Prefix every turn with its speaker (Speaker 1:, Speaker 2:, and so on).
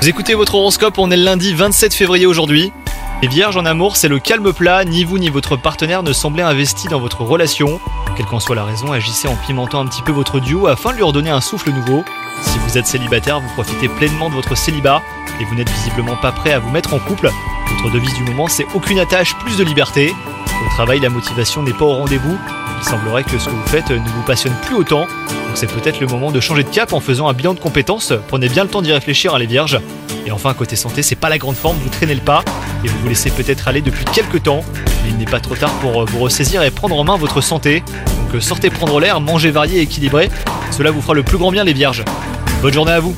Speaker 1: Vous écoutez votre horoscope, on est le lundi 27 février aujourd'hui. Les vierges en amour, c'est le calme plat, ni vous ni votre partenaire ne semblez investi dans votre relation. Quelle qu'en soit la raison, agissez en pimentant un petit peu votre duo afin de lui redonner un souffle nouveau. Si vous êtes célibataire, vous profitez pleinement de votre célibat et vous n'êtes visiblement pas prêt à vous mettre en couple. Votre devise du moment, c'est aucune attache, plus de liberté. Au travail, la motivation n'est pas au rendez-vous. Il semblerait que ce que vous faites ne vous passionne plus autant. Donc c'est peut-être le moment de changer de cap en faisant un bilan de compétences. Prenez bien le temps d'y réfléchir, les vierges. Et enfin, côté santé, c'est pas la grande forme, vous traînez le pas et vous vous laissez peut-être aller depuis quelques temps. Mais il n'est pas trop tard pour vous ressaisir et prendre en main votre santé. Donc sortez prendre l'air, mangez varié et équilibré. Cela vous fera le plus grand bien, les vierges. Bonne journée à vous